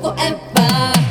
forever.